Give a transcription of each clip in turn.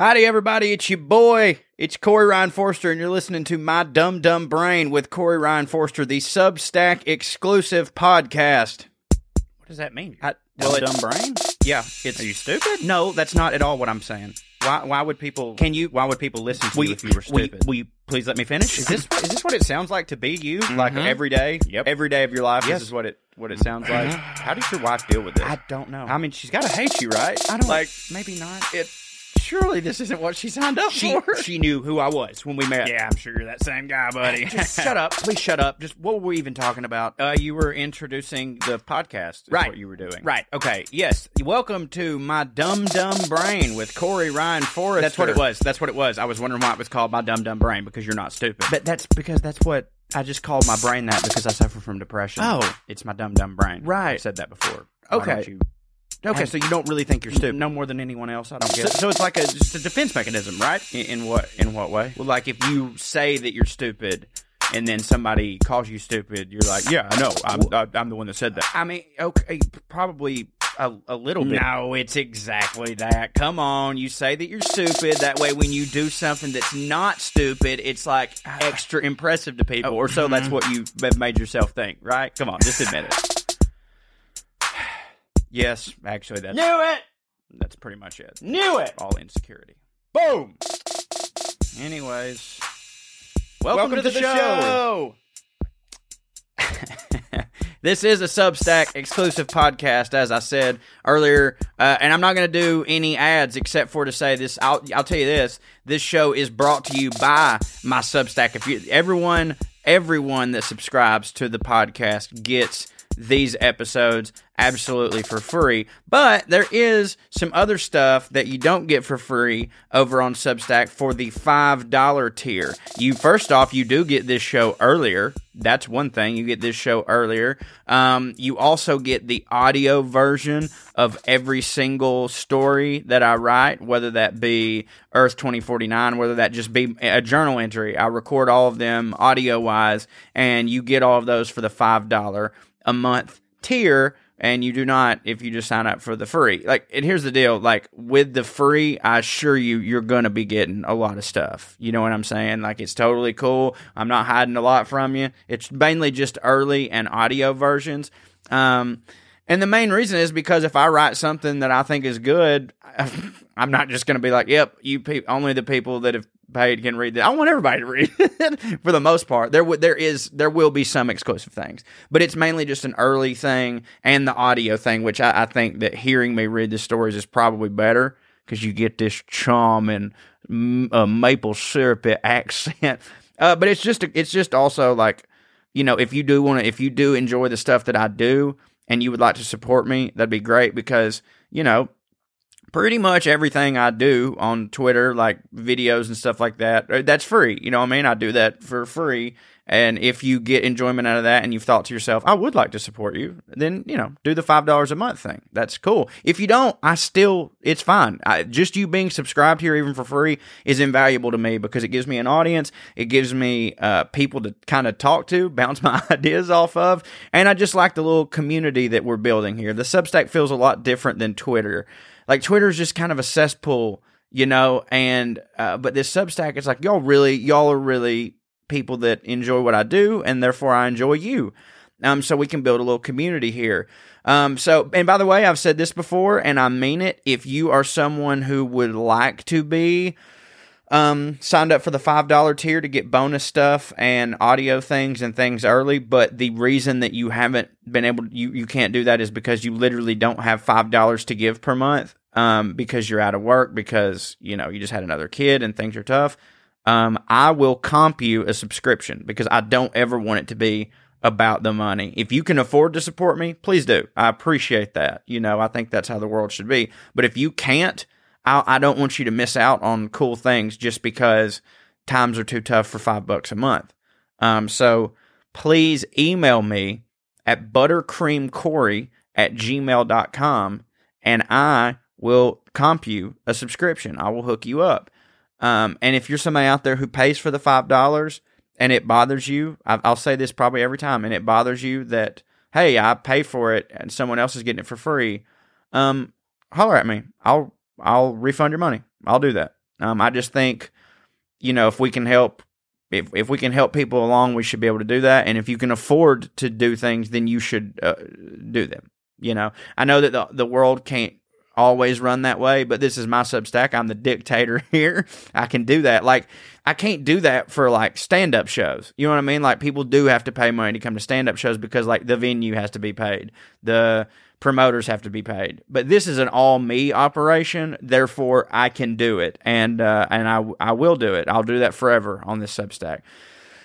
Howdy, everybody. It's your boy. It's Corey Ryan Forrester, and you're listening to My Dumb Dumb Brain with Corey Ryan Forrester, the Substack exclusive podcast. What does that mean? I, Dumb well, dumb brain? yeah, it's Are you stupid? no, that's not at all what I'm saying. Why? Why would people? Can you? Why would people listen to Will you if you were will you- stupid? will you please let me finish? Is this is this what it sounds like to be you? Like Mhm. every day, Yep. every day of your life. Yes. This is what it what it sounds like. How does your wife deal with this? I don't know. I mean, she's got to hate you, right? I don't like. Maybe not. It. Surely this isn't what she signed up She for. she knew who I was when we met. yeah, I'm sure you're that same guy, buddy. Just shut up. Please shut up. Just what were we even talking about? Uh, you were introducing the podcast. Is Right. What you were doing. Right. Okay. Yes. Welcome to my dumb dumb brain with Corey Ryan Forrester. That's what it was. That's what it was. I was wondering why it was called my dumb dumb brain because you're not stupid. But that's because that's what I just called my brain that because I suffer from depression. oh, it's my dumb dumb brain. Right. I've said that before. Why Okay. Okay. So you don't really think you're stupid? no more than anyone else. I don't So, get. so it's like a just a defense mechanism, right? In, in what? In what way? Well, like if you say that you're stupid, and then somebody calls you stupid, you're like, Yeah, I know. I'm, I, I'm the one that said that. I mean, okay, probably a, a little bit. No, it's exactly that. Come on, You say that you're stupid. That way, when you do something that's not stupid, it's like extra impressive to people, or so that's mm-hmm. what you have made yourself think, right? Come on, just admit it. Yes, actually, that's Knew it. that's pretty much it. Knew it. All insecurity. Boom. Anyways, Welcome, to, the, show. this is a Substack exclusive podcast, as I said earlier, uh, and I'm not going to do any ads except for to say this. I'll, I'll tell you this: this show is brought to you by my Substack. If you, everyone, everyone that subscribes to the podcast gets these episodes absolutely for free. But there is some other stuff that you don't get for free over on Substack for the $5 tier. You first off, you do get this show earlier. That's one thing. You get this show earlier. Um, you also get the audio version of every single story that I write, whether that be Earth 2049, whether that just be a journal entry. I record all of them audio wise, and you get all of those for the $5 a month tier and you do not if you just sign up for the free. Like and here's the deal like with the free i assure you you're gonna be getting a lot of stuff. You know what i'm saying? Like it's totally cool. I'm not hiding a lot from you. It's mainly just early and audio versions. Um and the main reason is because if I write something that I think is good, I'm not just to be like, "Yep, you pe- only the people that have paid can read that." I want everybody to read it for the most part. There, there is, there will be some exclusive things, but it's mainly just an early thing and the audio thing, which I, I think that hearing me read the stories is probably better because you get this charming mm, uh, maple syrup accent. Uh, but it's just, it's just also like, you know, if you do want to, if you do enjoy the stuff that I do and you would like to support me, that'd be great because, you know, pretty much everything I do on Twitter, like videos and stuff like that, uh, that's free. You know what I mean? I do that for free. And if you get enjoyment out of that and you've thought to yourself, I would like to support you, then, you know, do the $5 a month thing. That's cool. If you don't, I still, it's fine. I, just you being subscribed here, even for free, is invaluable to me because it gives me an audience. It gives me uh, people to kind of talk to, bounce my ideas off of. And I just like the little community that we're building here. The Substack feels a lot different than Twitter. Like Twitter's just kind of a cesspool, you know, and, uh, but this Substack, it's like, y'all really, y'all are really people that enjoy what I do, and therefore I enjoy you. Um, so we can build a little community here. Um, so, and by the way, I've said this before, and I mean it. If you are someone who would like to be um, signed up for the five dollar tier to get bonus stuff and audio things and things early, but the reason that you haven't been able, you you can't do that is because you literally don't have five dollars to give per month. Um, because you're out of work, because you know you just had another kid and things are tough um, I will comp you a subscription because I don't ever want it to be about the money. If you can afford to support me, please do. I appreciate that. You know, I think that's how the world should be. But if you can't, I, I don't want you to miss out on cool things just because times are too tough for five bucks a month. Um, so please email me at buttercreamcorey at gmail.com and I will comp you a subscription. I will hook you up. Um, and if you're somebody out there who pays for the five dollars and it bothers you, I'll say this probably every time, and it bothers you that hey, I pay for it and someone else is getting it for free. Um, holler at me. I'll I'll refund your money. I'll do that. Um, I just think, you know, if we can help, if if we can help people along, we should be able to do that. And if you can afford to do things, then you should uh, do them. You know, I know that the the world can't always run that way, but this is my Substack. I'm the dictator here. I can do that. Like I can't do that for like stand up shows. You know what I mean? Like people do have to pay money to come to stand up shows because like the venue has to be paid. The promoters have to be paid. But this is an all me operation, therefore I can do it, and uh, and I I will do it. I'll do that forever on this Substack.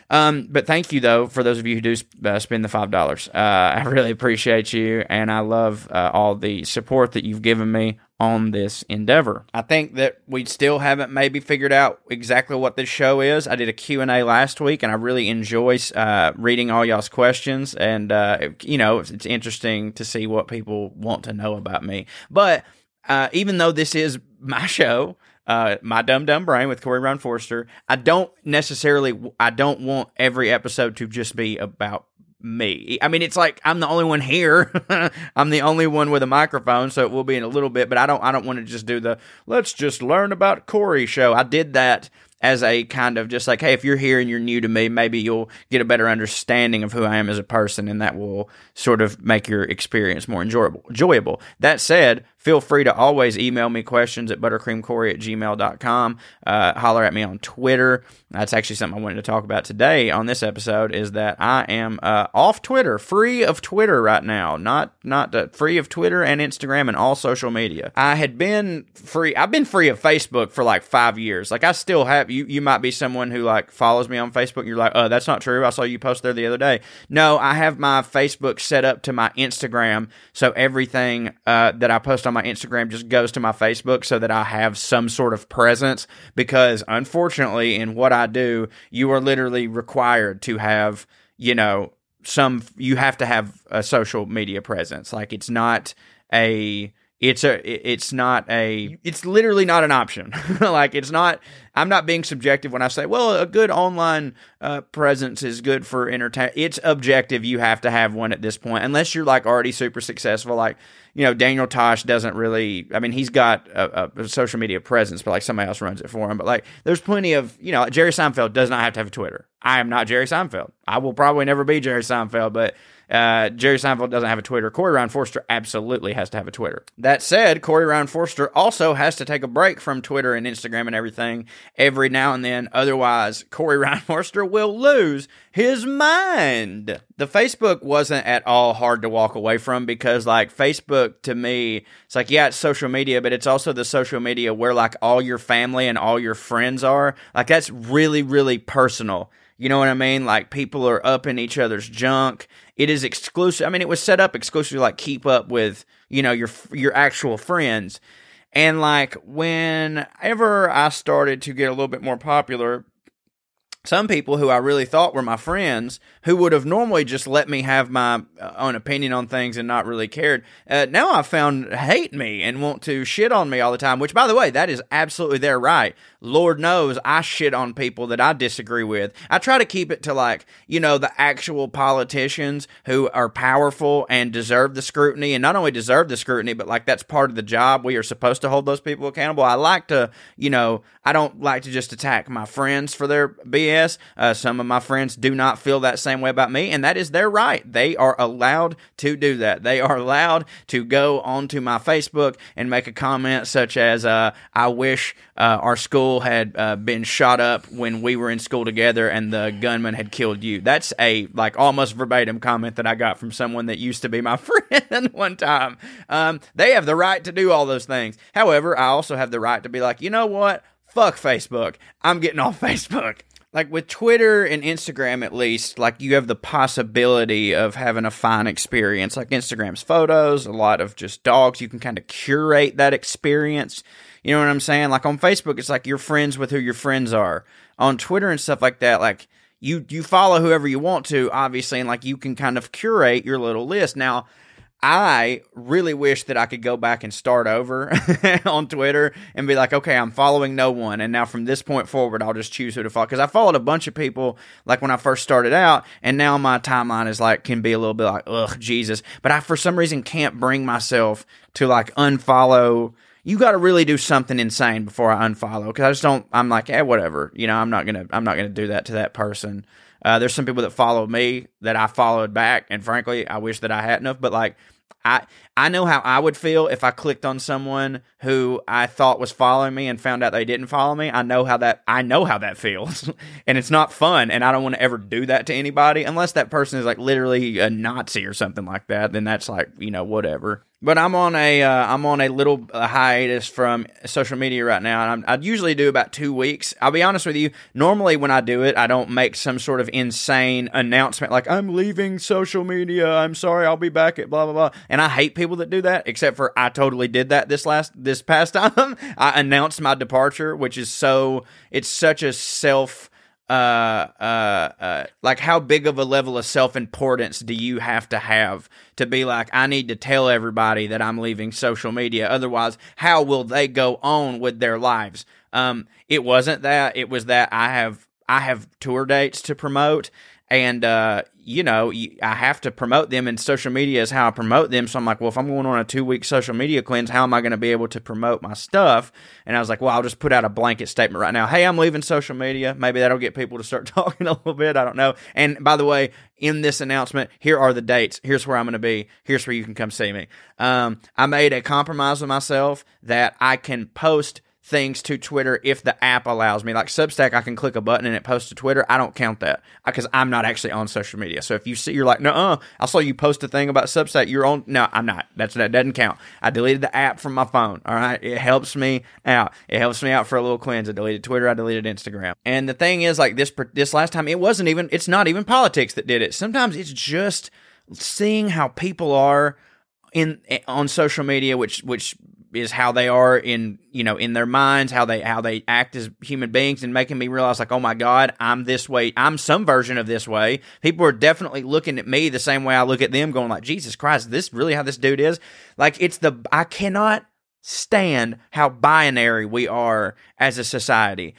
Um, but thank you though for those of you who do uh, spend the five dollars. Uh, I really appreciate you, and I love uh, all the support that you've given me on this endeavor. I think that we still haven't maybe figured out exactly what this show is. I did a Q&A last week and I really enjoy uh, reading all y'all's questions and uh, you know, it's, it's, interesting to see what people want to know about me. But uh, even though this is my show, uh, my dumb dumb brain with Corey Ryan Forrester. I don't necessarily, I don't want every episode to just be about me. I mean, it's like I'm the only one here. I'm the only one with a microphone, so it will be in a little bit. But I don't, I don't want to just do the let's just learn about Corey show. I did that as a kind of just like, hey, if you're here and you're new to me, maybe you'll get a better understanding of who I am as a person, and that will sort of make your experience more enjoyable. enjoyable. That said, Feel free to always email me questions at buttercreamcorey at gmail.com. Uh, holler at me on Twitter. That's actually something I wanted to talk about today on this episode is that I am uh, off Twitter, free of Twitter right now. Not not uh, free of Twitter and Instagram and all social media. I had been free. I've been free of Facebook for like five years. Like I still have. You you might be someone who like follows me on Facebook. And you're like, oh, that's not true. I saw you post there the other day. No, I have my Facebook set up to my Instagram, so everything uh, that I post on my Instagram just goes to my Facebook so that I have some sort of presence because unfortunately in what I do, you are literally required to have, you know, some you have to have a social media presence. Like it's not a it's a it's not a it's literally not an option. Like it's not i'm not being subjective when i say well a good online uh, presence is good for entertainment it's objective. You have to have one at this point unless you're like already super successful. Like you know daniel tosh doesn't really i mean he's got a, a, social media presence but like somebody else runs it for him. But like there's plenty of you know jerry seinfeld does not have to have a twitter. I am not jerry seinfeld. I will probably never be jerry seinfeld but uh, Jerry Seinfeld doesn't have a Twitter. Corey Ryan Forrester absolutely has to have a Twitter. That said, Corey Ryan Forrester also has to take a break from Twitter and Instagram and everything every now and then. Otherwise, Corey Ryan Forrester will lose his mind. The Facebook wasn't at all hard to walk away from because, like, Facebook to me, it's like, yeah, it's social media, but it's also the social media where, like, all your family and all your friends are. Like, that's really, really personal. You know what I mean? Like people are up in each other's junk. It is exclusive. I mean, it was set up exclusively like keep up with, you know, your your actual friends. And like whenever I started to get a little bit more popular, some people who I really thought were my friends, who would have normally just let me have my uh, own opinion on things and not really cared, uh, now I've found hate me and want to shit on me all the time. Which, by the way, that is absolutely their right. Lord knows I shit on people that I disagree with. I try to keep it to like you know the actual politicians who are powerful and deserve the scrutiny, and not only deserve the scrutiny, but like that's part of the job. We are supposed to hold those people accountable. I like to, you know, I don't like to just attack my friends for their BS uh, some of my friends do not feel that same way about me, and that is their right. They are allowed to do that. They are allowed to go onto my Facebook and make a comment such as, uh, I wish uh, our school had uh, been shot up when we were in school together and the gunman had killed you. That's a like almost verbatim comment that I got from someone that used to be my friend one time. Um, they have the right to do all those things. However, I also have the right to be like, you know what? Fuck Facebook. I'm getting off Facebook like with Twitter and Instagram at least, like you have the possibility of having a fine experience. Like Instagram's photos, a lot of just dogs. You can kind of curate that experience. You know what I'm saying? Like on Facebook, it's like you're friends with who your friends are. On Twitter and stuff like that, like you you follow whoever you want to, obviously, and like you can kind of curate your little list. Now, I really wish that I could go back and start over on Twitter and be like, okay, I'm following no one. And now from this point forward, I'll just choose who to follow. Cause I followed a bunch of people like when I first started out. And now my timeline is like, can be a little bit like, ugh, Jesus. But I, for some reason, can't bring myself to like unfollow you got to really do something insane before I unfollow because I just don't. I'm like, eh, whatever. You know, I'm not gonna. I'm not gonna do that to that person. Uh, there's some people that follow me that I followed back, and frankly, I wish that I hadn't have. But like, I I know how I would feel if I clicked on someone who I thought was following me and found out they didn't follow me. I know how that I know how that feels. and it's not fun and I don't want to ever do that to anybody unless that person is like literally a Nazi or something like that. Then that's like, you know, whatever. But I'm on a am uh, on a little hiatus from social media right now, and i usually do about two weeks. I'll be honest with you. Normally, when I do it, I don't make some sort of insane announcement like I'm leaving social media. I'm sorry, I'll be back at blah blah blah. And I hate people that do that. Except for I totally did that this last this past time. I announced my departure, which is so it's such a self uh, uh, uh, like how big of a level of self importance do you have to have to be like, I need to tell everybody that I'm leaving social media. Otherwise, how will they go on with their lives? Um, it wasn't that. It was that I have, I have tour dates to promote and uh, you know I have to promote them, and social media is how I promote them. So I'm like, well, if I'm going on a two week social media cleanse, how am I going to be able to promote my stuff? And I was like, well, I'll just put out a blanket statement right now. Hey, I'm leaving social media. Maybe that'll get people to start talking a little bit. I don't know. And by the way, in this announcement, here are the dates. Here's where I'm going to be. Here's where you can come see me. Um, I made a compromise with myself that I can post things to Twitter if the app allows me. Like Substack, I can click a button and it posts to Twitter. I don't count that because I'm not actually on social media. So if you see, you're like, no, uh, I saw you post a thing about Substack. You're on. No, I'm not. That's that doesn't count. I deleted the app from my phone. All right, it helps me out. It helps me out for a little cleanse. I deleted Twitter. I deleted Instagram. And the thing is, like this this last time, it wasn't even. It's not even politics that did it. Sometimes it's just seeing how people are in on social media, which which is how they are in you know in their minds how they how they act as human beings and making me realize like oh my god i'm this way. I'm some version of this way. People are definitely looking at me the same way i look at them going like jesus christ this really how this dude is? Like it's the i cannot stand how binary we are as a society.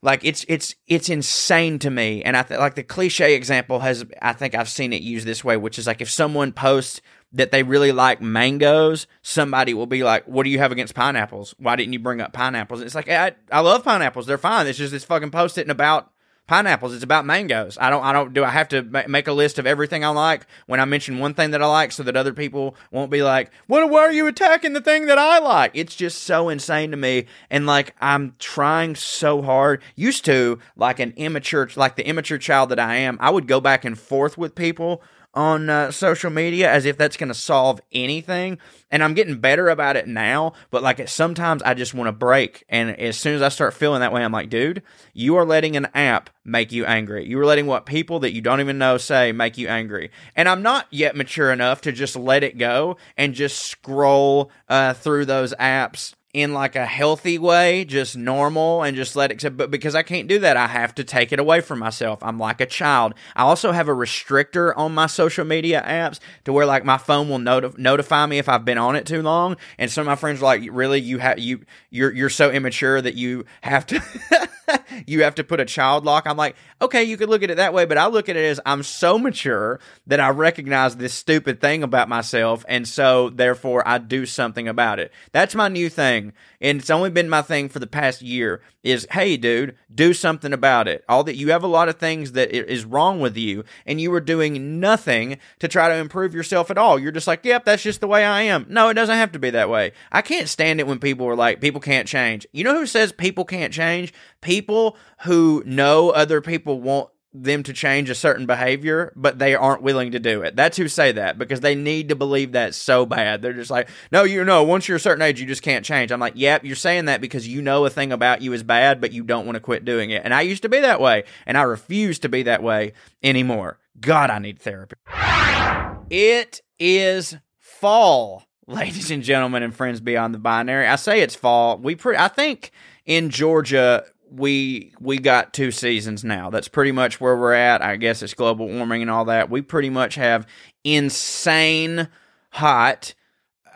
Like it's it's it's insane to me. And i th- like the cliche example has i think i've seen it used this way which is like if someone posts that they really like mangoes, somebody will be like, "What do you have against pineapples? Why didn't you bring up pineapples?" And it's like, I, I love pineapples; they're fine. It's just this fucking post and about pineapples. It's about mangoes. I don't, I don't do. I have to make a list of everything I like when I mention one thing that I like, so that other people won't be like, "What? Why are you attacking the thing that I like?" It's just so insane to me, and like I'm trying so hard. Used to like an immature, like the immature child that I am, I would go back and forth with people on uh, social media as if that's going to solve anything. And I'm getting better about it now, but like sometimes I just want to break. And as soon as I start feeling that way, I'm like, dude, you are letting an app make you angry. You are letting what people that you don't even know say make you angry. And I'm not yet mature enough to just let it go and just scroll uh, through those apps in like a healthy way, just normal and just let it, but because I can't do that, I have to take it away from myself. I'm like a child. I also have a restrictor on my social media apps to where like my phone will noti- notify me if I've been on it too long. And some of my friends are like, really, you have, you, you're, you're so immature that you have to, you have to put a child lock. I'm like, okay, you could look at it that way, but I look at it as I'm so mature that I recognize this stupid thing about myself. And so therefore I do something about it. That's my new thing. And it's only been my thing for the past year is, hey, dude, do something about it. All that you have a lot of things that is wrong with you and you are doing nothing to try to improve yourself at all. You're just like, yep, that's just the way I am. No, it doesn't have to be that way. I can't stand it when people are like, people can't change. You know who says people can't change? People who know other people want them to change a certain behavior, but they aren't willing to do it. That's who say that because they need to believe that so bad. They're just like, no, you know, once you're a certain age, you just can't change. I'm like, yep, you're saying that because you know a thing about you is bad, but you don't want to quit doing it. And I used to be that way, and I refuse to be that way anymore. God, I need therapy. It is fall, ladies and gentlemen, and friends beyond the binary. I say it's fall. We, pre- I think in Georgia, we we got two seasons now. That's pretty much where we're at. I guess it's global warming and all that. We pretty much have insane hot,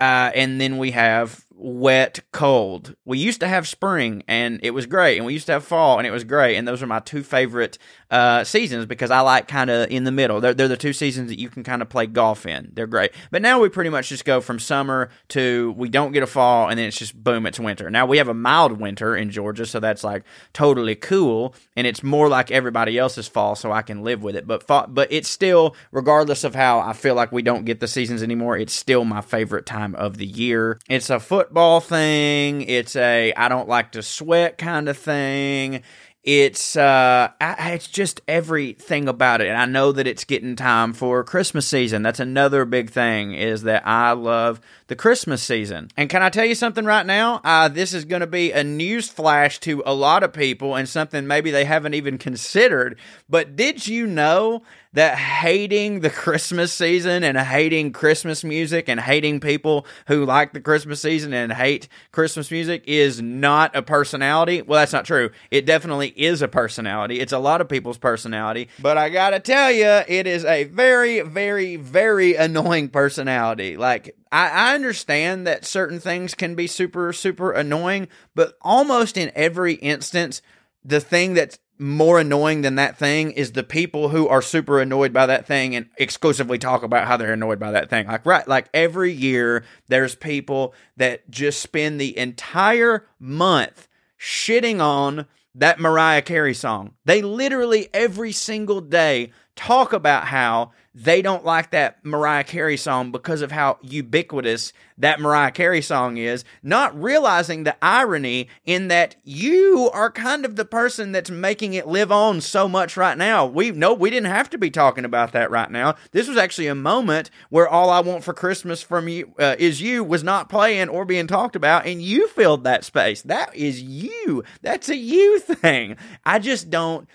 uh, and then we have wet, cold. We used to have spring and it was great, and we used to have fall and it was great, and those are my two favorite uh, seasons because I like kind of in the middle. They're, they're the two seasons that you can kind of play golf in. They're great. But now we pretty much just go from summer to we don't get a fall, and then it's just boom, it's winter. Now we have a mild winter in Georgia, so that's like totally cool, and it's more like everybody else's fall, so I can live with it. But but it's still, regardless of how I feel like we don't get the seasons anymore, it's still my favorite time of the year. It's a football thing. It's a I don't like to sweat kind of thing. It's uh, I, it's just everything about it, and I know that it's getting time for Christmas season. That's another big thing is that I love the Christmas season. And can I tell you something right now? Uh, this is going to be a news flash to a lot of people, and something maybe they haven't even considered. But did you know that hating the Christmas season and hating Christmas music and hating people who like the Christmas season and hate Christmas music is not a personality. Well, that's not true. It definitely is a personality. It's a lot of people's personality. But I gotta tell you, it is a very, very, very annoying personality. Like, I, I understand that certain things can be super, super annoying, but almost in every instance, the thing that's more annoying than that thing is the people who are super annoyed by that thing and exclusively talk about how they're annoyed by that thing. Like right, like every year there's people that just spend the entire month shitting on that Mariah Carey song. They literally every single day talk about how they don't like that Mariah Carey song because of how ubiquitous that Mariah Carey song is, not realizing the irony in that you are kind of the person that's making it live on so much right now. We no, we didn't have to be talking about that right now. This was actually a moment where all I want for Christmas from you uh, is you was not playing or being talked about, and you filled that space. That is you. That's a you thing. I just don't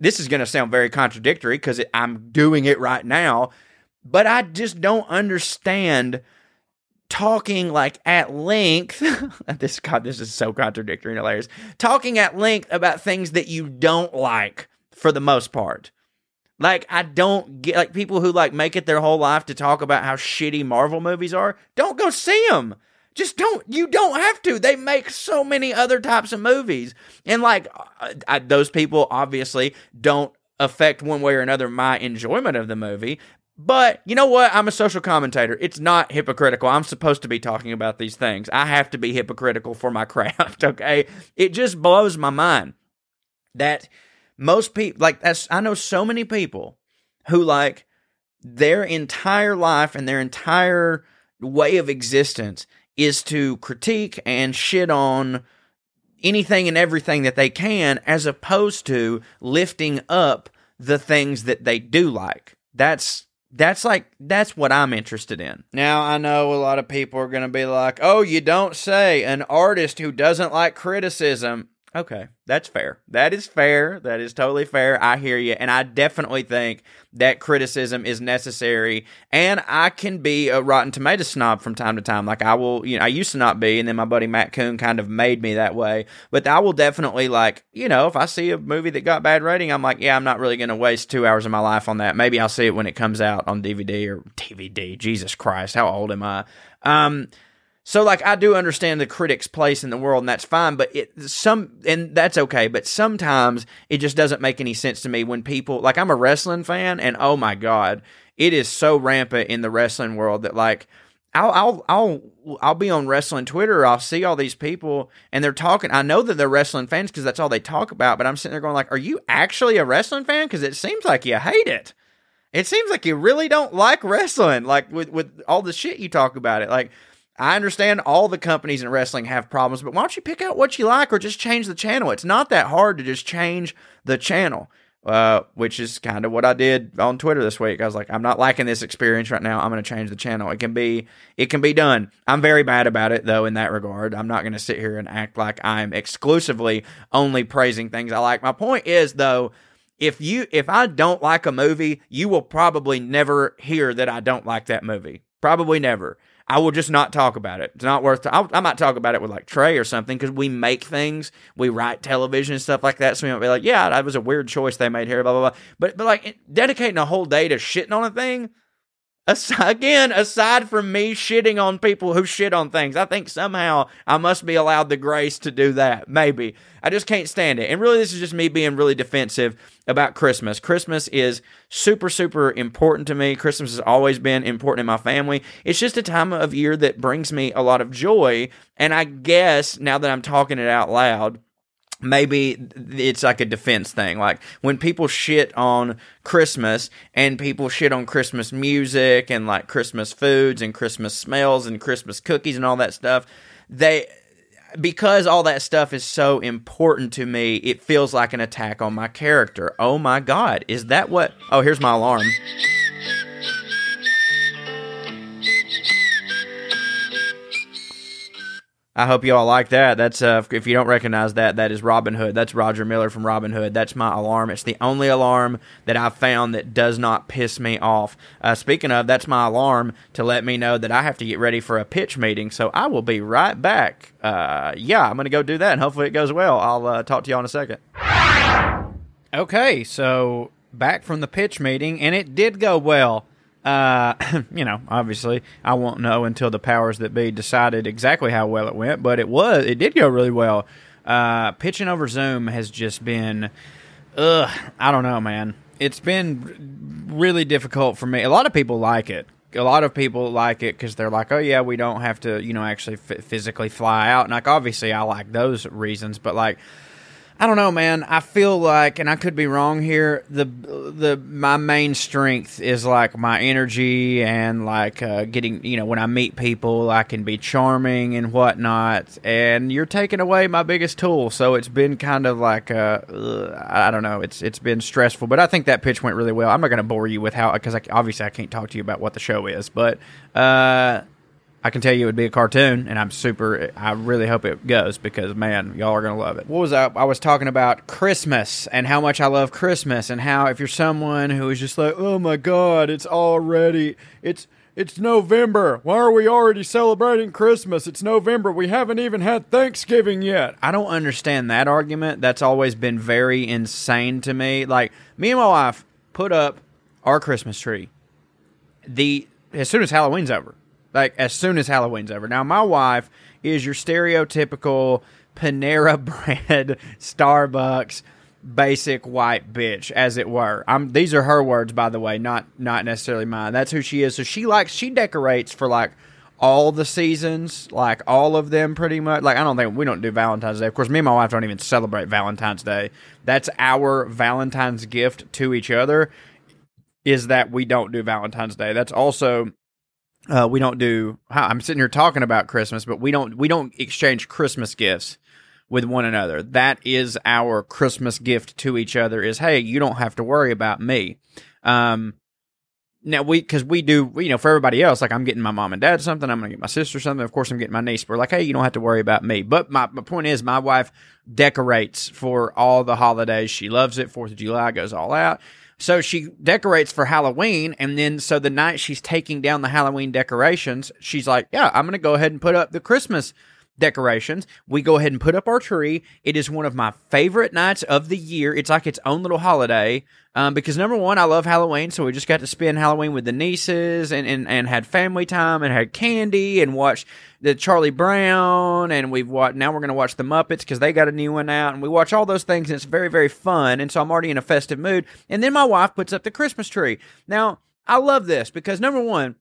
this is going to sound very contradictory because I'm doing it right now, but I just don't understand talking like at length. this God, this is so contradictory and hilarious. Talking at length about things that you don't like for the most part. Like I don't get like people who like make it their whole life to talk about how shitty Marvel movies are. Don't go see them. Just don't. You don't have to. They make so many other types of movies, and like uh, I, those people obviously don't affect one way or another my enjoyment of the movie. But you know what? I'm a social commentator. It's not hypocritical. I'm supposed to be talking about these things. I have to be hypocritical for my craft. Okay, it just blows my mind that most people like that's. I know so many people who like their entire life and their entire way of existence is to critique and shit on anything and everything that they can as opposed to lifting up the things that they do like. That's that's like that's what I'm interested in. Now I know a lot of people are going to be like, "Oh, you don't say an artist who doesn't like criticism." Okay, that's fair. That is fair. That is totally fair. I hear you. And I definitely think that criticism is necessary. And I can be a Rotten Tomato snob from time to time. Like I will, you know, I used to not be. And then my buddy Matt Coon kind of made me that way. But I will definitely, like, you know, if I see a movie that got bad rating, I'm like, yeah, I'm not really going to waste two hours of my life on that. Maybe I'll see it when it comes out on DVD or DVD. Jesus Christ, how old am I? Um, so like I do understand the critic's place in the world and that's fine, but it some and that's okay, but sometimes it just doesn't make any sense to me when people like I'm a wrestling fan and oh my god, it is so rampant in the wrestling world that like I'll I'll I'll I'll be on wrestling Twitter. I'll see all these people and they're talking. I know that they're wrestling fans because that's all they talk about. But I'm sitting there going like, "Are you actually a wrestling fan?" Because it seems like you hate it. It seems like you really don't like wrestling. Like with with all the shit you talk about it. Like I understand all the companies in wrestling have problems, but why don't you pick out what you like or just change the channel? It's not that hard to just change the channel, uh, which is kind of what I did on Twitter this week. I was like, I'm not liking this experience right now. I'm going to change the channel. It can be, it can be done. I'm very bad about it though in that regard. I'm not going to sit here and act like I'm exclusively only praising things I like. My point is though, if you if I don't like a movie, you will probably never hear that I don't like that movie. Probably never. I will just not talk about it. It's not worth. I might talk about it with like Trey or something because we make things, we write television and stuff like that. So we might be like, yeah, that was a weird choice they made here, blah blah blah. But but like dedicating a whole day to shitting on a thing, again, aside from me shitting on people who shit on things, I think somehow I must be allowed the grace to do that. Maybe. I just can't stand it. And really, this is just me being really defensive about Christmas. Christmas is super, super important to me. Christmas has always been important in my family. It's just a time of year that brings me a lot of joy. And I guess now that I'm talking it out loud, maybe it's like a defense thing. Like when people shit on Christmas and people shit on Christmas music and like Christmas foods and Christmas smells and Christmas cookies and all that stuff, they because all that stuff is so important to me, it feels like an attack on my character. Oh my god, is that what Oh, here's my alarm. I hope you all like that. That's uh, if you don't recognize that, that is Robin Hood. That's Roger Miller from Robin Hood. That's my alarm. It's the only alarm that I've found that does not piss me off. Uh, speaking of, that's my alarm to let me know that I have to get ready for a pitch meeting. So I will be right back. Uh, yeah, I'm going to go do that, and hopefully it goes well. I'll uh, talk to you all in a second. Okay, so back from the pitch meeting, and it did go well. Uh, you know, obviously, I won't know until the powers that be decided exactly how well it went, but it was, it did go really well. Uh, pitching over Zoom has just been, ugh, I don't know, man. It's been really difficult for me. A lot of people like it. A lot of people like it because they're like, oh yeah, we don't have to, you know, actually f- physically fly out. And like, obviously, I like those reasons, but like, I don't know, man. I feel like, and I could be wrong here. The the my main strength is like my energy and like uh, getting, you know, when I meet people, I can be charming and whatnot. And you're taking away my biggest tool, so it's been kind of like, uh, I don't know. It's it's been stressful, but I think that pitch went really well. I'm not going to bore you with how because obviously I can't talk to you about what the show is, but. Uh, I can tell you it would be a cartoon, and I'm super. I really hope it goes because man, y'all are gonna love it. What was I? I was talking about Christmas and how much I love Christmas, and how if you're someone who is just like, oh my god, it's already it's it's November. Why are we already celebrating Christmas? It's November. We haven't even had Thanksgiving yet. I don't understand that argument. That's always been very insane to me. Like me and my wife put up our Christmas tree the as soon as Halloween's over like as soon as Halloween's over. Now, my wife is your stereotypical Panera Bread, Starbucks, basic white bitch, as it were. I'm, these are her words, by the way, not not necessarily mine. That's who she is. So she likes she decorates for like all the seasons, like all of them, pretty much. Like I don't think we don't do Valentine's Day. Of course, me and my wife don't even celebrate Valentine's Day. That's our Valentine's gift to each other. Is that we don't do Valentine's Day. That's also uh, we don't do. I'm sitting here talking about Christmas, but we don't we don't exchange Christmas gifts with one another. That is our Christmas gift to each other. Is hey, you don't have to worry about me. Um, now we because we do you know for everybody else like I'm getting my mom and dad something I'm gonna get my sister something of course I'm getting my niece we're like hey you don't have to worry about me but my, my point is my wife decorates for all the holidays she loves it Fourth of July goes all out so she decorates for Halloween, and then so the night she's taking down the Halloween decorations, she's like, "Yeah, I'm going to go ahead and put up the Christmas decorations. We go ahead and put up our tree. It is one of my favorite nights of the year. It's like its own little holiday. Um, because number one, I love Halloween, so we just got to spend Halloween with the nieces and, and, and had family time and had candy and watched the Charlie Brown and we've watched now we're gonna watch the Muppets because they got a new one out and we watch all those things and it's very, very fun and so I'm already in a festive mood. And then my wife puts up the Christmas tree. Now, I love this because number one,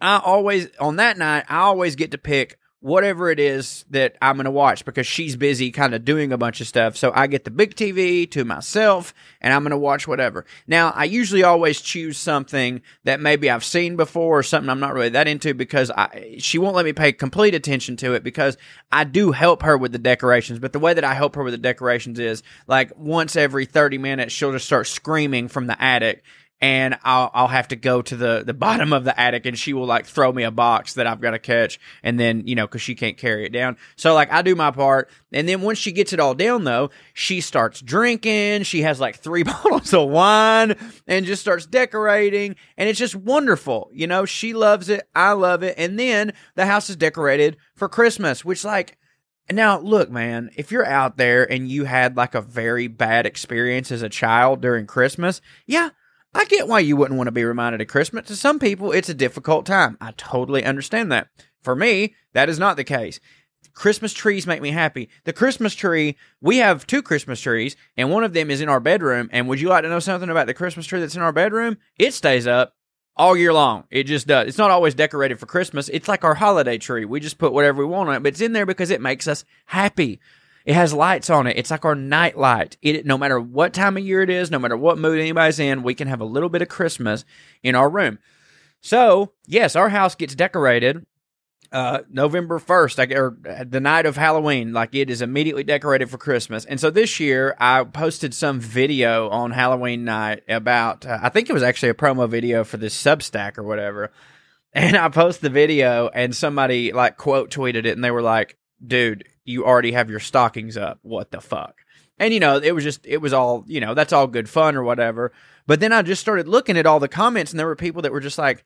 I always on that night I always get to pick whatever it is that I'm going to watch because she's busy kind of doing a bunch of stuff. So I get the big TV to myself and I'm going to watch whatever. Now, I usually always choose something that maybe I've seen before or something I'm not really that into because I, she won't let me pay complete attention to it because I do help her with the decorations. But the way that I help her with the decorations is like once every 30 minutes, she'll just start screaming from the attic and I'll I'll have to go to the the bottom of the attic and she will like throw me a box that I've got to catch and then you know cuz she can't carry it down. So like I do my part and then once she gets it all down though, she starts drinking, she has like 3 bottles of wine and just starts decorating and it's just wonderful. You know, she loves it, I love it. And then the house is decorated for Christmas, which like now, look, man, if you're out there and you had like a very bad experience as a child during Christmas, yeah, I get why you wouldn't want to be reminded of Christmas. To some people, it's a difficult time. I totally understand that. For me, that is not the case. Christmas trees make me happy. The Christmas tree, we have two Christmas trees, and one of them is in our bedroom. And would you like to know something about the Christmas tree that's in our bedroom? It stays up all year long. It just does. It's not always decorated for Christmas. It's like our holiday tree. We just put whatever we want on it, but it's in there because it makes us happy. It has lights on it. It's like our night light. It no matter what time of year it is, no matter what mood anybody's in, we can have a little bit of Christmas in our room. So, yes, our house gets decorated uh, November 1st, or the night of Halloween, like it is immediately decorated for Christmas. And so this year I posted some video on Halloween night about, uh, I think it was actually a promo video for this Substack or whatever. And I posted the video and somebody like quote tweeted it and they were like, dude, you already have your stockings up. What the fuck? And you know, it was just, it was all, you know, that's all good fun or whatever. But then I just started looking at all the comments and there were people that were just like,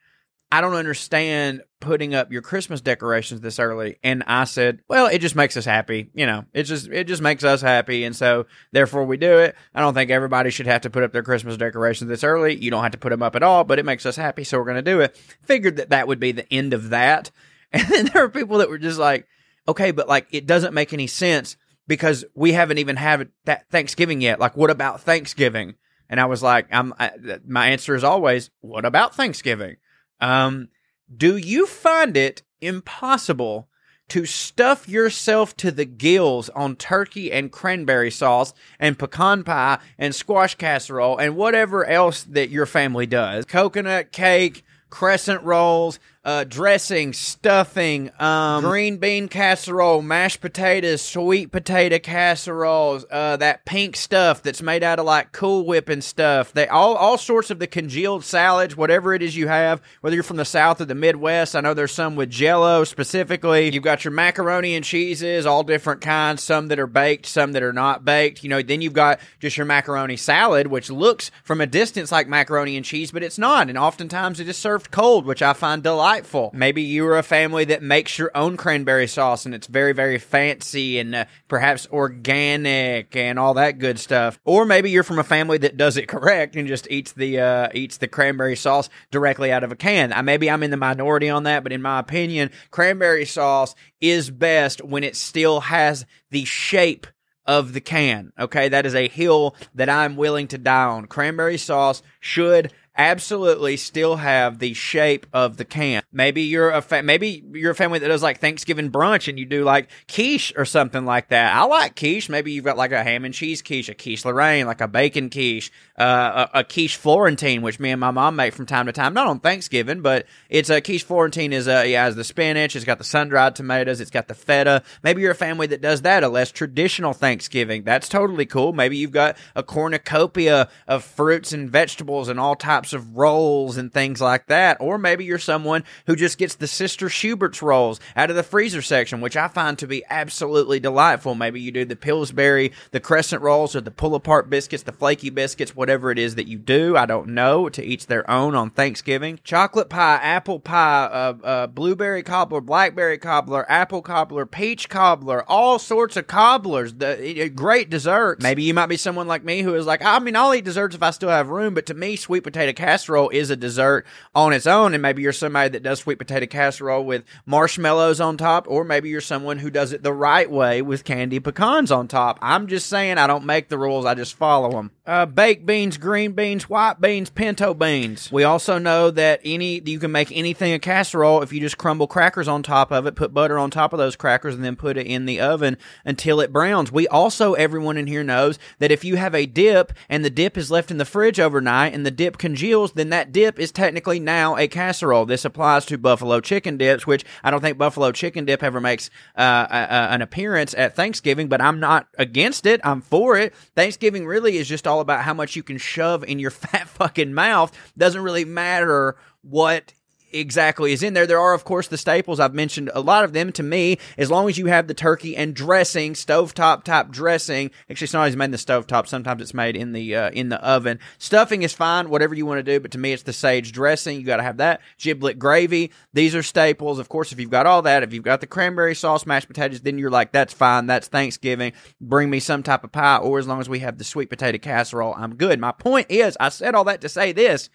I don't understand putting up your Christmas decorations this early. And I said, well, it just makes us happy. You know, it just, it just makes us happy. And so therefore we do it. I don't think everybody should have to put up their Christmas decorations this early. You don't have to put them up at all, but it makes us happy. So we're going to do it. Figured that that would be the end of that. And then there were people that were just like, okay, but like it doesn't make any sense because we haven't even had that Thanksgiving yet. Like, what about Thanksgiving? And I was like, I'm, I, my answer is always, what about Thanksgiving? Um, do you find it impossible to stuff yourself to the gills on turkey and cranberry sauce and pecan pie and squash casserole and whatever else that your family does? Coconut cake, crescent rolls, uh, dressing, stuffing, um, green bean casserole, mashed potatoes, sweet potato casseroles, uh, that pink stuff that's made out of like Cool Whip and stuff. They all all sorts of the congealed salads, whatever it is you have, whether you're from the South or the Midwest. I know there's some with Jello specifically. You've got your macaroni and cheeses, all different kinds. Some that are baked, some that are not baked. You know, then you've got just your macaroni salad, which looks from a distance like macaroni and cheese, but it's not. And oftentimes it is served cold, which I find delightful delightful. Maybe you're a family that makes your own cranberry sauce and it's very, very fancy and uh, perhaps organic and all that good stuff. Or maybe you're from a family that does it correct and just eats the uh, eats the cranberry sauce directly out of a can. Uh, maybe I'm in the minority on that, but in my opinion, cranberry sauce is best when it still has the shape of the can. Okay, that is a hill that I'm willing to die on. Cranberry sauce should absolutely still have the shape of the can. Maybe you're a fa- maybe you're a family that does like Thanksgiving brunch and you do like quiche or something like that. I like quiche. Maybe you've got like a ham and cheese quiche, a quiche Lorraine, like a bacon quiche, uh, a, a quiche Florentine, which me and my mom make from time to time. Not on Thanksgiving, but it's a quiche Florentine is a yeah, has the spinach, it's got the sun dried tomatoes, it's got the feta. Maybe you're a family that does that, a less traditional Thanksgiving. That's totally cool. Maybe you've got a cornucopia of fruits and vegetables and all types types of rolls and things like that. Or maybe you're someone who just gets the Sister Schubert's rolls out of the freezer section, which I find to be absolutely delightful. Maybe you do the Pillsbury, the Crescent rolls, or the pull apart biscuits, the flaky biscuits, whatever it is that you do. I don't know. To each their own on Thanksgiving. Chocolate pie, apple pie, uh, uh, blueberry cobbler, blackberry cobbler, apple cobbler, peach cobbler, all sorts of cobblers. The, great desserts. Maybe you might be someone like me who is like, I mean, I'll eat desserts if I still have room, but to me, sweet potato potato casserole is a dessert on its own. And maybe you're somebody that does sweet potato casserole with marshmallows on top, or maybe you're someone who does it the right way with candy pecans on top. I'm just saying I don't make the rules, I just follow them. Uh, baked beans, green beans, white beans, pinto beans. We also know that any you can make anything a casserole if you just crumble crackers on top of it, put butter on top of those crackers, and then put it in the oven until it browns. We also, everyone in here knows that if you have a dip and the dip is left in the fridge overnight and the dip congeals then that dip is technically now a casserole. This applies to buffalo chicken dips, which I don't think buffalo chicken dip ever makes uh, a, a, an appearance at Thanksgiving, but I'm not against it. I'm for it. Thanksgiving really is just all about how much you can shove in your fat fucking mouth. Doesn't really matter what exactly is in there. There are, of course, the staples. I've mentioned a lot of them to me. As long as you have the turkey and dressing, stovetop type dressing. Actually, it's not always made in the stovetop. Sometimes it's made in the uh, in the oven. Stuffing is fine, whatever you want to do. But to me, it's the sage dressing. You got to have that giblet gravy. These are staples. Of course, if you've got all that, if you've got the cranberry sauce, mashed potatoes, then you're like, that's fine. That's Thanksgiving. Bring me some type of pie, or as long as we have the sweet potato casserole, I'm good. My point is, I said all that to say this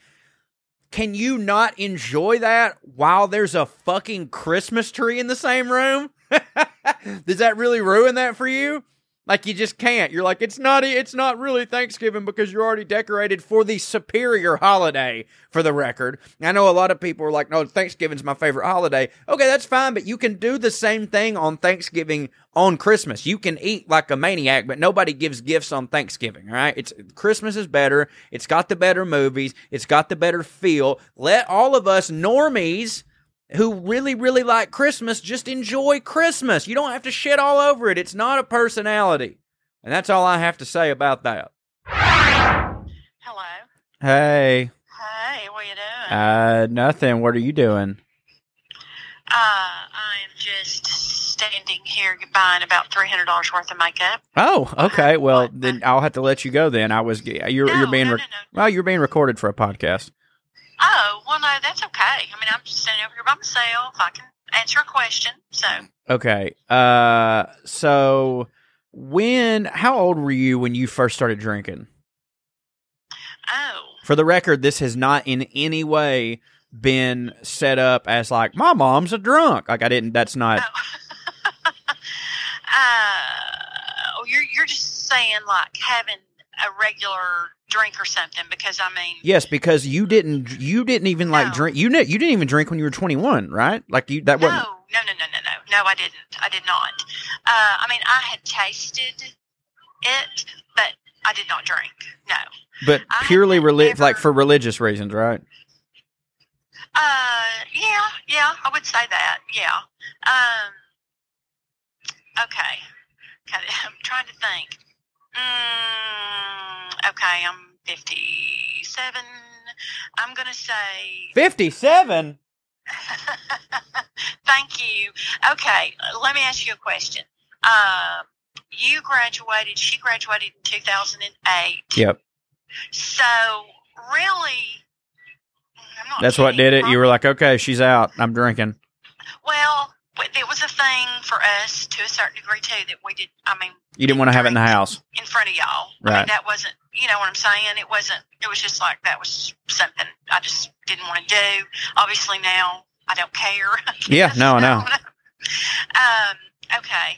can you not enjoy that while there's a fucking Christmas tree in the same room? Does that really ruin that for you? Like you just can't. You're like it's not it's not really Thanksgiving because you're already decorated for the superior holiday for the record. I know a lot of people are like no Thanksgiving's my favorite holiday. Okay, that's fine, but you can do the same thing on Thanksgiving on Christmas. You can eat like a maniac, but nobody gives gifts on Thanksgiving, all right? It's Christmas is better. It's got the better movies. It's got the better feel. Let all of us normies who really, really like Christmas just enjoy Christmas. You don't have to shit all over it. It's not a personality. And that's all I have to say about that. Hello. Hey. Hey, what are you doing? Uh, nothing. What are you doing? Uh, I am just standing here buying about three hundred dollars worth of makeup. Oh, okay. Well, then I'll have to let you go. Then I was you're you're being no, no, no. well, you're being recorded for a podcast. Oh, well, no, that's okay. I mean, I'm just standing over here by myself. I can answer a question. So, Okay. Uh, so when how old were you when you first started drinking? oh, For the record, this has not in any way been set up as like my mom's a drunk. Like I didn't. That's not. oh. uh, you're you're just saying like having a regular drink or something because I mean, Yes, because you didn't. You didn't even like drink. You kn- you didn't even drink when you were twenty one, right? Like you that no, wasn't. no, no, no, no, no, no, I didn't. I did not. Uh, I mean, I had tasted it, but I did not drink. No. But I purely reli- never- like for religious reasons, right? Uh, yeah, yeah, I would say that. Yeah. Um. Okay. Okay, I'm trying to think. Mm, okay, I'm 57. I'm gonna say. Fifty seven. Thank you. Okay, let me ask you a question. Um, you graduated. She graduated in 2008. Yep. So really, I'm not That's what did it. You were like, okay, she's out. I'm drinking. Well, it was a thing for us to a certain degree too that we did. I mean, You didn't want to have it in the house. in front of y'all. Right. I mean, that wasn't. You know what I'm saying? It wasn't. It was just like that was something I just didn't want to do. Obviously now I don't care. Yeah, no, I know. um. Okay.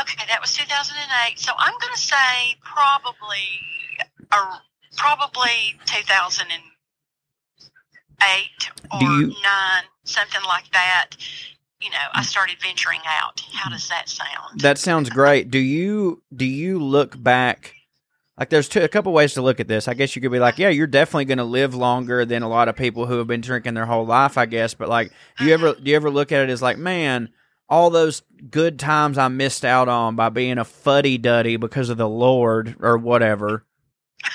Okay, that was 2008. So I'm going to say probably, uh, probably 2008 or you- nine, something like that. You know, I started venturing out. How does that sound? That sounds great. Do you do you look back? Like, there's two, a couple ways to look at this. I guess you could be like, yeah, you're definitely going to live longer than a lot of people who have been drinking their whole life. I guess, but like, do you ever do you ever look at it as like, man, all those good times I missed out on by being a fuddy duddy because of the Lord or whatever?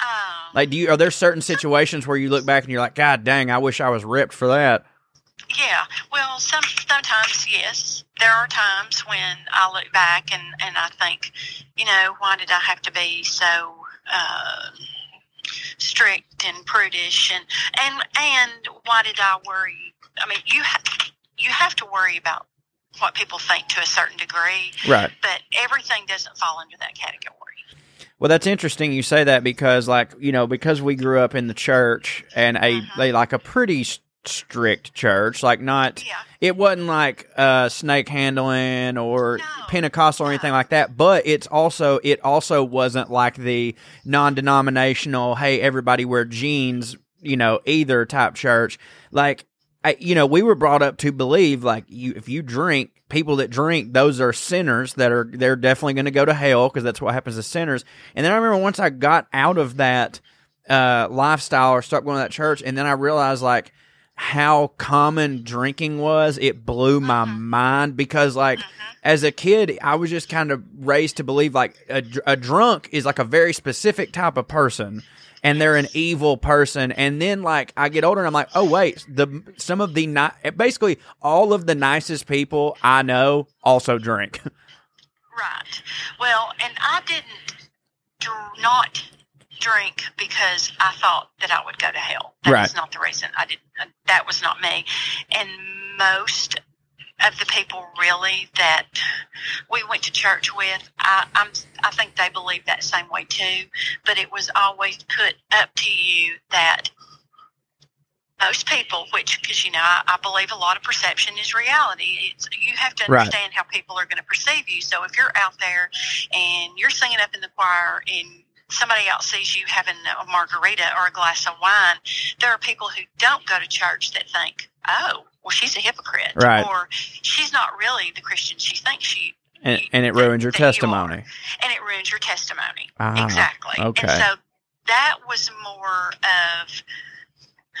Um, Like, do you are there certain situations where you look back and you're like, God dang, I wish I was ripped for that. Yeah. Well, some sometimes yes. There are times when I look back and and I think, you know, why did I have to be so uh, strict and prudish and and and why did I worry? I mean, you ha- you have to worry about what people think to a certain degree, Right. but everything doesn't fall into that category. Well, that's interesting you say that because, like, you know, because we grew up in the church and a, Mhm. a like a pretty strict church, like not Yeah. it wasn't like uh, snake handling or No. Pentecostal or anything like that. But it's also it also wasn't like the non-denominational, hey, everybody wear jeans, you know, either type church. Like, I, you know, we were brought up to believe like you if you drink, people that drink, those are sinners that are they're definitely going to go to hell because that's what happens to sinners. And then I remember once I got out of that uh, lifestyle or start going to that church, and then I realized like how common drinking was, it blew my uh-huh. mind because like uh-huh. as a kid, I was just kind of raised to believe like a, a drunk is like a very specific type of person and they're an evil person. And then like I get older and I'm like, oh wait, the some of the ni- basically all of the nicest people I know also drink. Right. Well, and I didn't dr- not drink because I thought that I would go to hell. That Right. not the reason. I did. That was not me. And most of the people really that we went to church with, I, I'm, I think they believe that same way too. But it was always put up to you that most people, which because you know, I, I believe a lot of perception is reality. It's you have to Right. understand how people are going to perceive you. So if you're out there and you're singing up in the choir and somebody else sees you having a margarita or a glass of wine, there are people who don't go to church that think, "Oh, well, she's a hypocrite," Right. or "She's not really the Christian she thinks she." and, and it ruins your that you testimony. and it ruins your testimony. Ah, exactly. okay. And so that was more of,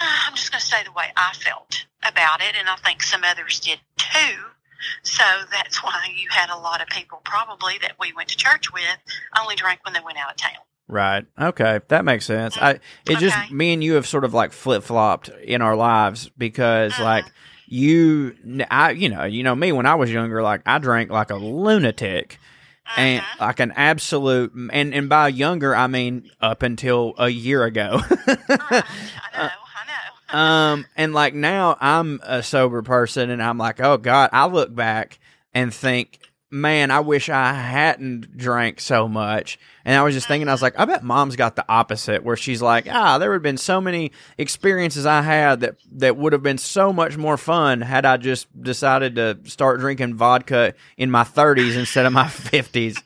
I'm just going to say the way I felt about it, and I think some others did too. So that's why you had a lot of people probably that we went to church with only drank when they went out of town. Right. Okay, that makes sense. I it just me and you have sort of like flip flopped in our lives because Mhm. like you, I you know you know me when I was younger like I drank like a lunatic and Mhm. like an absolute and and by younger I mean up until a year ago. Right. I know. I know. um and like now I'm a sober person and I'm like oh god I look back and think man I wish I hadn't drank so much. And I was just thinking I was like I bet mom's got the opposite where she's like ah there would have been so many experiences I had that that would have been so much more fun had I just decided to start drinking vodka in my 30s instead of my 50s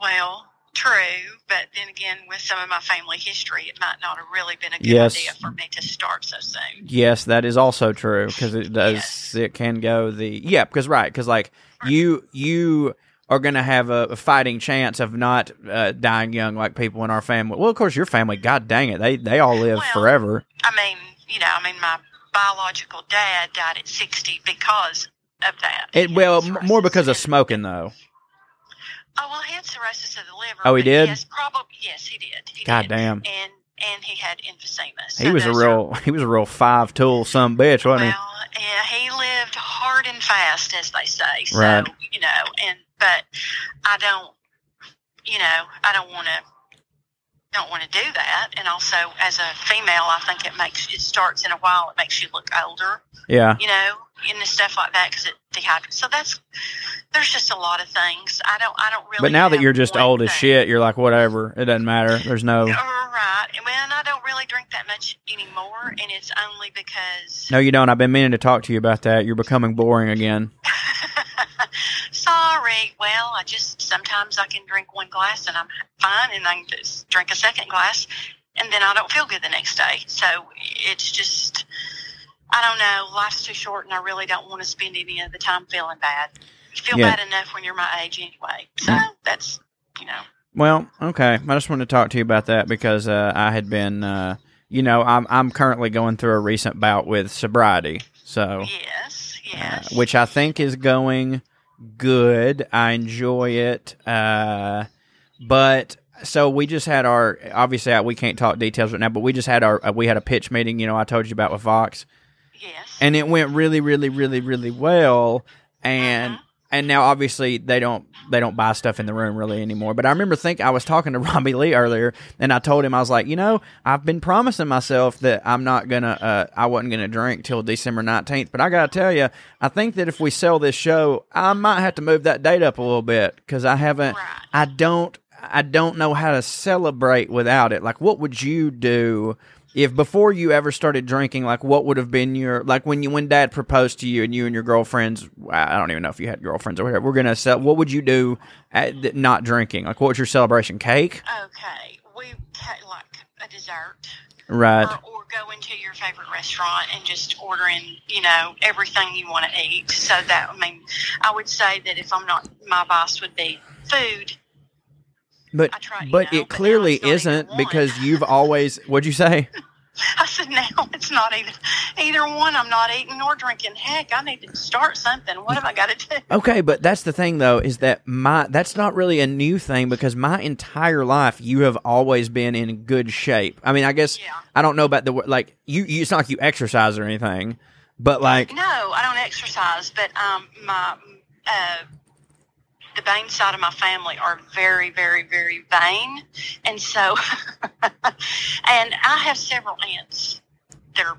Well, true, but then again, with some of my family history, it might not have really been a good Yes. idea for me to start so soon. Yes, that is also true because it does. Yes. It can go the yeah. Because right, because like you you are going to have a, a fighting chance of not uh, dying young like people in our family. Well, of course, your family. God dang it, they they all live Well, forever. I mean, you know, I mean, my biological dad died at 60 because of that. It well m- more because of smoking though. Oh, well, he had cirrhosis of the liver. Oh, he did? Yes, probably. Yes, he did. He God did. damn, And and he had emphysema. So he was a those are- real he was a real five tool some bitch, wasn't well, yeah, he lived hard and fast, as they say. So Right. you know, and but I don't, you know, I don't want to don't want to do that. And also, as a female, I think it makes it starts in a while. It makes you look older. Yeah, you know, and stuff like that because it dehydrates. So that's there's just a lot of things. I don't I don't really. but now that you're just old as shit, you're like whatever. It doesn't matter. There's no Right. Well, and I don't really drink that much anymore, and it's only because. no. You don't. I've been meaning to talk to you about that. You're becoming boring again. Sorry. Well, I just sometimes I can drink one glass and I'm fine, and I can just drink a second glass, and then I don't feel good the next day. So it's just, I don't know. Life's too short, and I really don't want to spend any of the time feeling bad. You feel Yeah. bad enough when you're my age anyway. So that's, you know. Well, okay. I just wanted to talk to you about that because uh, I had been, uh, you know, I'm I'm currently going through a recent bout with sobriety, so Yes. uh, Yes. which I think is going good. I enjoy it, uh, but so we just had our obviously we can't talk details right now, but we just had our uh, we had a pitch meeting. You know, I told you about with Vox, yes. and it went really, really, really, really well. And Mhm. and now obviously they don't they don't buy stuff in the room really anymore. But I remember think I was talking to Robbie Lee earlier, and I told him I was like, you know, I've been promising myself that I'm not gonna uh, I wasn't gonna drink till December nineteenth. But I gotta tell you, I think that if we sell this show, I might have to move that date up a little bit because I haven't. Right. I don't. I don't know how to celebrate without it. Like, what would you do if before you ever started drinking? Like, what would have been your like when you when Dad proposed to you and you and your girlfriends? I don't even know if you had girlfriends or whatever. We're gonna sell. What would you do at not drinking? Like, what was your celebration? Cake, Okay. We like a dessert. right? or, or go into your favorite restaurant and just ordering, you know, everything you want to eat. So that, I mean, I would say that if I'm not, my vice would be food. But I try, but know, it but clearly it's not even isn't because you've always. What'd you say? I said, now it's not either either one. I'm not eating nor drinking. Heck, I need to start something. What have I got to do? Okay, but that's the thing though is that my that's not really a new thing because my entire life you have always been in good shape. I mean, I guess Yeah. I don't know about the like you, you. It's not like you exercise or anything, but like No, I don't exercise, but um, my uh, the Bain side of my family are very, very, very vain, and so, and I have several aunts that are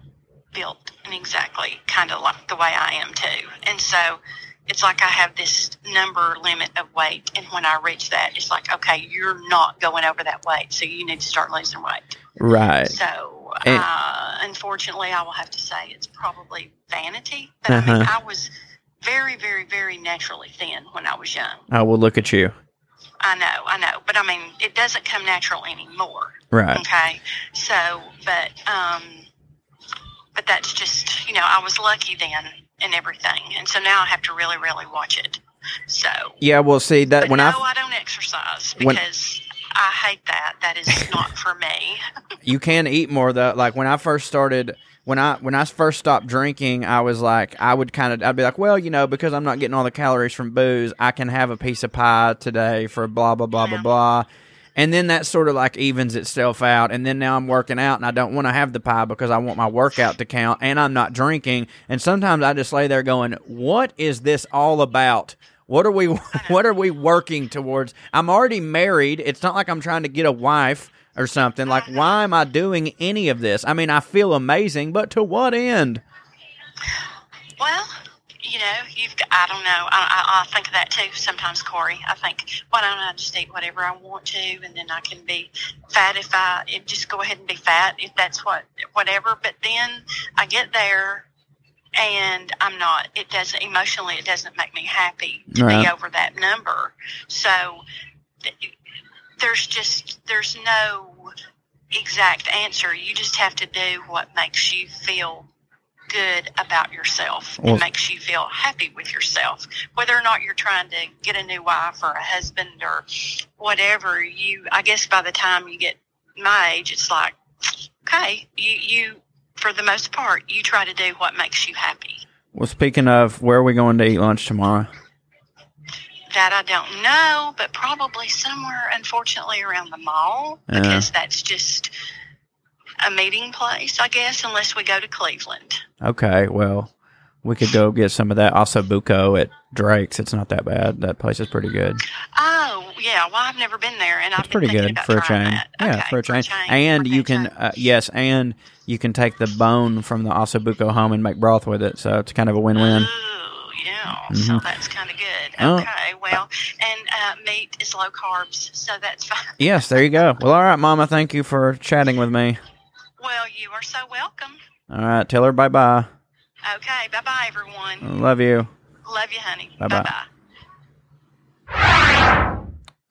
built and exactly kind of like the way I am too, and so it's like I have this number limit of weight, and when I reach that, it's like okay, you're not going over that weight, so you need to start losing weight. right. So, And- uh, unfortunately, I will have to say it's probably vanity. But I mean, Uh-huh. I was very, very, very naturally thin when I was young. Oh well, look at you. I know, I know. But I mean, it doesn't come natural anymore. Right. Okay. So, but, um, but that's just, you know, I was lucky then and everything. And so now I have to really, really watch it. So, Yeah. Well, see that when no, I I don't exercise when- because I hate that. That is not for me. you can eat more though. Like when I first started, when I when I first stopped drinking, I was like, I would kind of, I'd be like, well, you know, because I'm not getting all the calories from booze, I can have a piece of pie today for blah blah blah blah blah. And then that sort of like evens itself out. And then now I'm working out and I don't want to have the pie because I want my workout to count and I'm not drinking. And sometimes I just lay there going, what is this all about? What are we what are we working towards? I'm already married. It's not like I'm trying to get a wife or something. Like why am I doing any of this? I mean, I feel amazing, but to what end? Well, you know, you've. Got, I don't know. I, I, I think of that too sometimes, Corey. I think, why don't I just eat whatever I want to, and then I can be fat if I if just go ahead and be fat if that's what whatever. But then I get there, and I'm not. It doesn't emotionally. It doesn't make me happy to Right. be over that number. So there's just there's no exact answer. You just have to do what makes you feel good about yourself Well- and makes you feel happy with yourself. Whether or not you're trying to get a new wife or a husband or whatever, you I guess by the time you get my age it's like, okay, you you for the most part, you try to do what makes you happy. Well, speaking of, where are we going to eat lunch tomorrow? That I don't know, but probably somewhere, unfortunately, around the mall Yeah. because that's just a meeting place, I guess, unless we go to Cleveland. Okay, well, we could go get some of that Buco at Drake's. It's not that bad. That place is pretty good. Oh, yeah. Well, I've never been there, and I've been pretty good for a that. Yeah, Okay, for a chain. And you can, uh, yes, and you can take the bone from the Buco home and make broth with it. So it's kind of a win-win. Ooh, yeah. So Mhm. that's kind of good. Oh. Okay. Well, and uh, meat is low carbs, so that's fine. Yes, there you go. Well, all right, Mama. Thank you for chatting with me. Well, you are so welcome. All right, tell her bye bye. Okay. Bye bye, everyone. Love you. Love you, honey. Bye bye.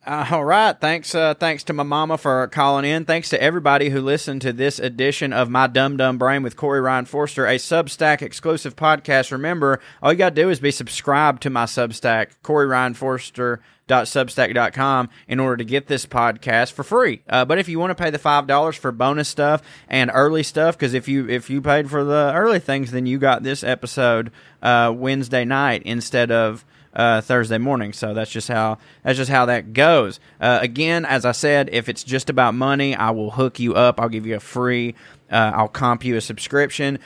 Uh, all right. Thanks. Uh, thanks to my mama for calling in. Thanks to everybody who listened to this edition of My Dumb Dumb Brain with Corey Ryan Forrester, a Substack exclusive podcast. Remember, all you got to do is be subscribed to my Substack, Corey Ryan Forrester substack.com in order to get this podcast for free uh, but if you want to pay the five dollars for bonus stuff and early stuff because if you if you paid for the early things then you got this episode uh, wednesday night instead of uh, Thursday morning. So that's just how that's just how that goes. Uh, again, as I said, if it's just about money, I will hook you up. I'll give you a free. Uh, I'll comp you a subscription.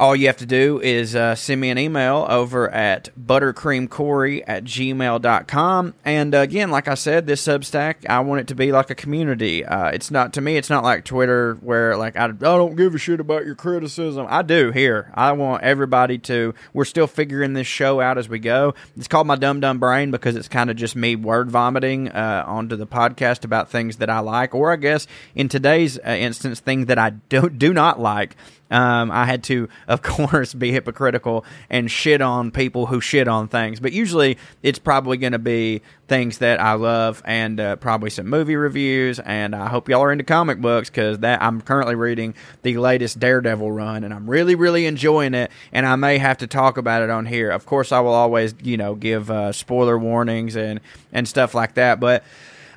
All you have to do is uh, send me an email over at buttercreamcorey at gmail.com. And again, like I said, this Substack, I want it to be like a community. Uh, it's not, to me, it's not like Twitter where like I, I don't give a shit about your criticism. I do here. I want everybody to, we're still figuring this show out as we go. It's called My Dumb Dumb Brain because it's kind of just me word vomiting uh, onto the podcast about things that I like, or I guess in today's uh, instance, things that I do, do not like. Um, I had to, of course, be hypocritical and shit on people who shit on things. But usually, it's probably going to be things that I love, and uh, probably some movie reviews. And I hope y'all are into comic books because that I'm currently reading the latest Daredevil run, and I'm really, really enjoying it. And I may have to talk about it on here. Of course, I will always, you know, give uh, spoiler warnings and and stuff like that. But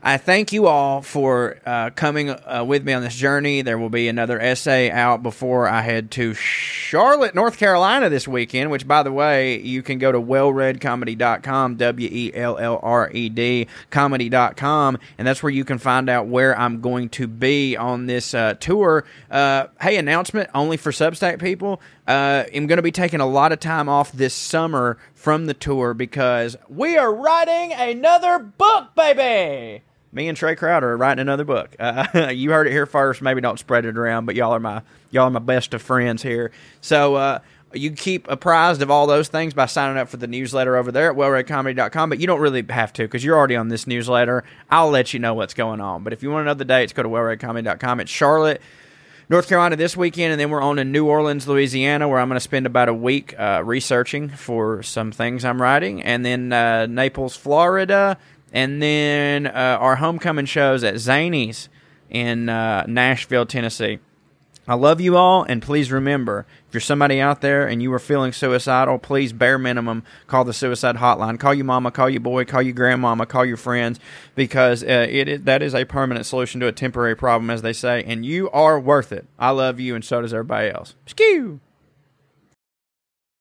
I thank you all for uh, coming uh, with me on this journey. There will be another essay out before I head to Charlotte, North Carolina this weekend, which, by the way, you can go to wellredcomedy.com, W E L L R E D, comedy.com, and that's where you can find out where I'm going to be on this uh, tour. Uh, hey, announcement only for Substack people. Uh, I'm going to be taking a lot of time off this summer from the tour because we are writing another book, baby me and Trae Crowder are writing another book. Uh, you heard it here first. Maybe don't spread it around, but y'all are my y'all are my best of friends here. So uh, you keep apprised of all those things by signing up for the newsletter over there at wellredcomedy.com. But you don't really have to because you're already on this newsletter. I'll let you know what's going on. But if you want to know the dates, go to wellredcomedy.com. It's Charlotte. North Carolina this weekend, and then we're on in New Orleans, Louisiana, where I'm going to spend about a week uh, researching for some things I'm writing, and then uh, Naples, Florida, and then uh, our homecoming shows at Zanies in uh, Nashville, Tennessee. I love you all, and please remember if you're somebody out there and you are feeling suicidal, please bare minimum call the suicide hotline. Call your mama, call your boy, call your grandmama, call your friends, because uh, it, it that is a permanent solution to a temporary problem, as they say, and you are worth it. I love you, and so does everybody else. Skew.